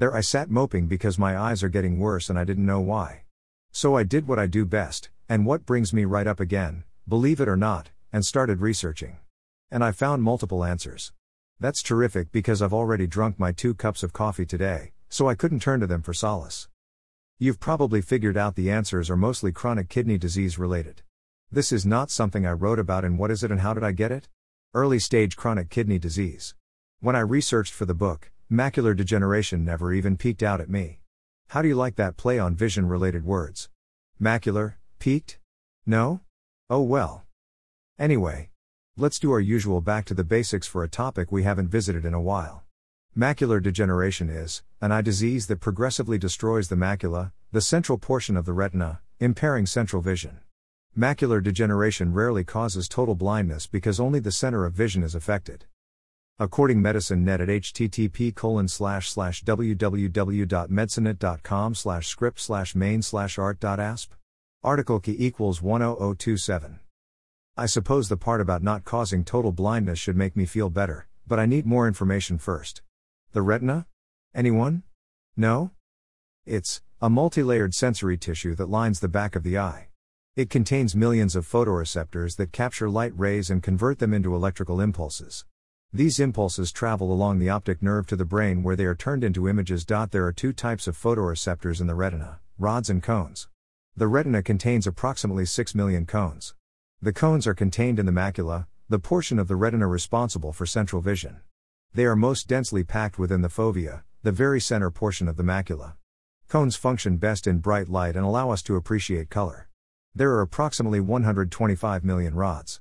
There I sat moping because my eyes are getting worse and I didn't know why. So I did what I do best, and what brings me right up again, believe it or not, and started researching. And I found multiple answers. That's terrific because I've already drunk my two cups of coffee today, so I couldn't turn to them for solace. You've probably figured out the answers are mostly chronic kidney disease related. This is not something I wrote about in What Is It and How Did I Get It? Early stage chronic kidney disease. When I researched for the book, macular degeneration never even peeked out at me. How do you like that play on vision related words? Macular, peaked? No? Oh well. Anyway, Let's do our usual back to the basics for a topic we haven't visited in a while. Macular degeneration is an eye disease that progressively destroys the macula, the central portion of the retina, impairing central vision. Macular degeneration rarely causes total blindness because only the center of vision is affected. According Medicine Net at http colon slash slash www.medicinenet.com slash script slash main slash art.asp. Article key equals 10027. I suppose the part about not causing total blindness should make me feel better, but I need more information first. The retina? Anyone? No? It's a multi-layered sensory tissue that lines the back of the eye. It contains millions of photoreceptors that capture light rays and convert them into electrical impulses. These impulses travel along the optic nerve to the brain where they are turned into images. There are two types of photoreceptors in the retina rods and cones. The retina contains approximately 6 million cones. The cones are contained in the macula, the portion of the retina responsible for central vision. They are most densely packed within the fovea, the very center portion of the macula. Cones function best in bright light and allow us to appreciate color. There are approximately 125 million rods.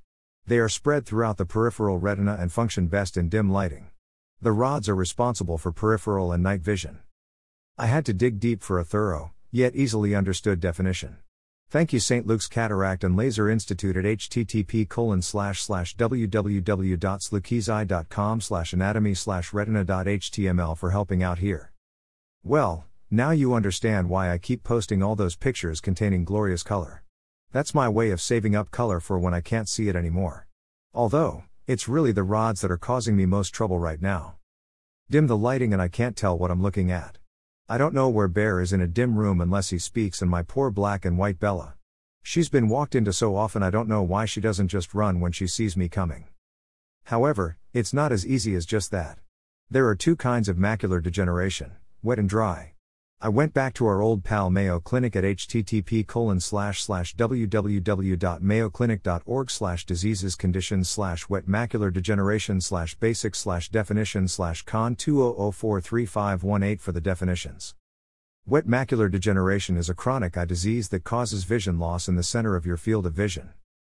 They are spread throughout the peripheral retina and function best in dim lighting. The rods are responsible for peripheral and night vision. I had to dig deep for a thorough, yet easily understood definition. Thank you St. Luke's Cataract and Laser Institute at http colon slash slash www.stlukeseye.com slash anatomy slash retina.html for helping out here. Well, now you understand why I keep posting all those pictures containing glorious color. That's my way of saving up color for when I can't see it anymore. Although, it's really the rods that are causing me most trouble right now. Dim the lighting and I can't tell what I'm looking at. I don't know where Bear is in a dim room unless he speaks, and my poor black and white Bella. She's been walked into so often I don't know why she doesn't just run when she sees me coming. However, it's not as easy as just that. There are two kinds of macular degeneration wet and dry. I went back to our old pal Mayo Clinic at http www.mayoclinic.org slash diseases conditions slash wet macular degeneration slash basic slash definition slash con 20043518 for the definitions. Wet macular degeneration is a chronic eye disease that causes vision loss in the center of your field of vision.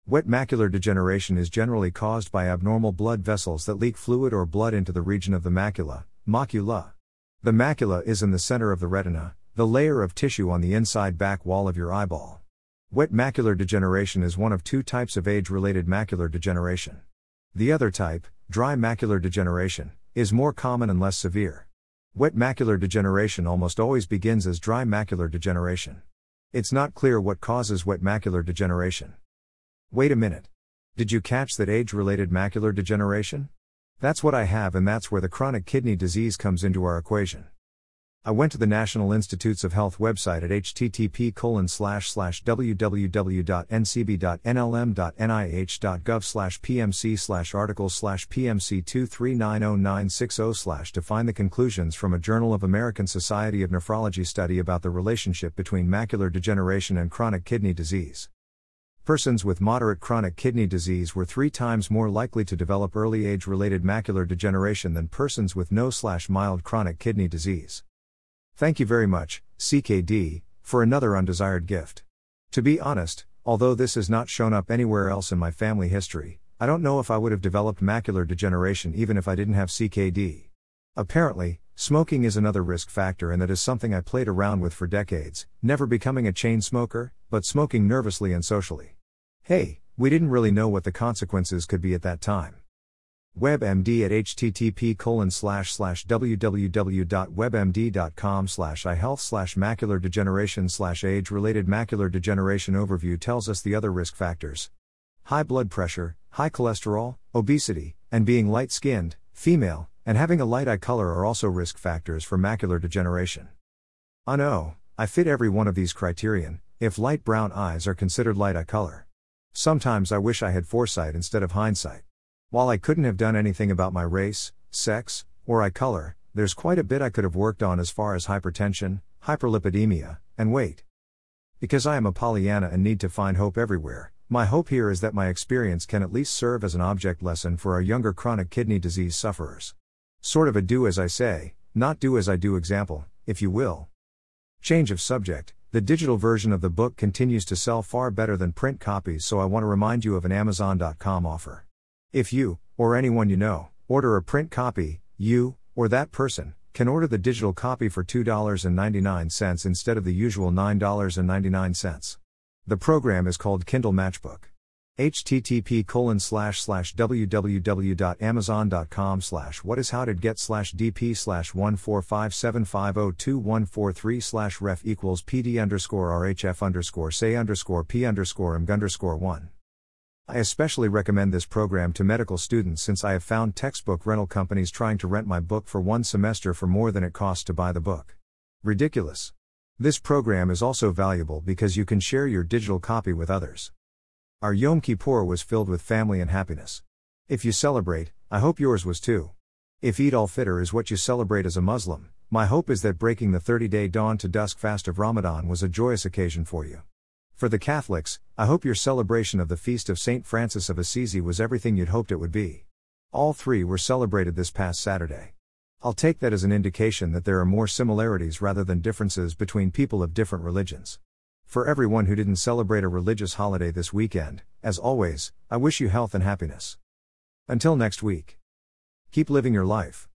Wet macular degeneration is generally caused by abnormal blood vessels that leak fluid or blood into the region of the macula, macula. The macula is in the center of the retina, the layer of tissue on the inside back wall of your eyeball. Wet macular degeneration is one of two types of age related macular degeneration. The other type, dry macular degeneration, is more common and less severe. Wet macular degeneration almost always begins as dry macular degeneration. It's not clear what causes wet macular degeneration. Wait a minute. Did you catch that age related macular degeneration? That's what I have, and that's where the chronic kidney disease comes into our equation. I went to the National Institutes of Health website at http www.ncbi.nlm.nih.gov pmc slash pmc 2390960 slash to find the conclusions from a Journal of American Society of Nephrology study about the relationship between macular degeneration and chronic kidney disease. Persons with moderate chronic kidney disease were three times more likely to develop early age related macular degeneration than persons with no slash mild chronic kidney disease. Thank you very much, CKD, for another undesired gift. To be honest, although this has not shown up anywhere else in my family history, I don't know if I would have developed macular degeneration even if I didn't have CKD. Apparently, smoking is another risk factor, and that is something I played around with for decades, never becoming a chain smoker, but smoking nervously and socially. Hey, we didn't really know what the consequences could be at that time. WebMD at http colon slash slash www.webmd.com slash ihealth slash macular degeneration slash age related macular degeneration overview tells us the other risk factors. High blood pressure, high cholesterol, obesity, and being light skinned, female, and having a light eye color are also risk factors for macular degeneration. I know, I fit every one of these criterion, if light brown eyes are considered light eye color. Sometimes I wish I had foresight instead of hindsight. While I couldn't have done anything about my race, sex, or eye color, there's quite a bit I could have worked on as far as hypertension, hyperlipidemia, and weight. Because I am a Pollyanna and need to find hope everywhere, my hope here is that my experience can at least serve as an object lesson for our younger chronic kidney disease sufferers. Sort of a do as I say, not do as I do example, if you will. Change of subject the digital version of the book continues to sell far better than print copies, so I want to remind you of an Amazon.com offer. If you, or anyone you know, order a print copy, you, or that person, can order the digital copy for $2.99 instead of the usual $9.99. The program is called Kindle Matchbook http colon slash slash www.amazon.com slash what is how to get slash dp slash 14575021143 slash ref equals pd underscore rhf underscore say underscore p underscore mg underscore 1. I especially recommend this program to medical students since I have found textbook rental companies trying to rent my book for one semester for more than it costs to buy the book. Ridiculous. This program is also valuable because you can share your digital copy with others. Our Yom Kippur was filled with family and happiness. If you celebrate, I hope yours was too. If Eid al Fitr is what you celebrate as a Muslim, my hope is that breaking the 30 day dawn to dusk fast of Ramadan was a joyous occasion for you. For the Catholics, I hope your celebration of the feast of St. Francis of Assisi was everything you'd hoped it would be. All three were celebrated this past Saturday. I'll take that as an indication that there are more similarities rather than differences between people of different religions. For everyone who didn't celebrate a religious holiday this weekend, as always, I wish you health and happiness. Until next week. Keep living your life.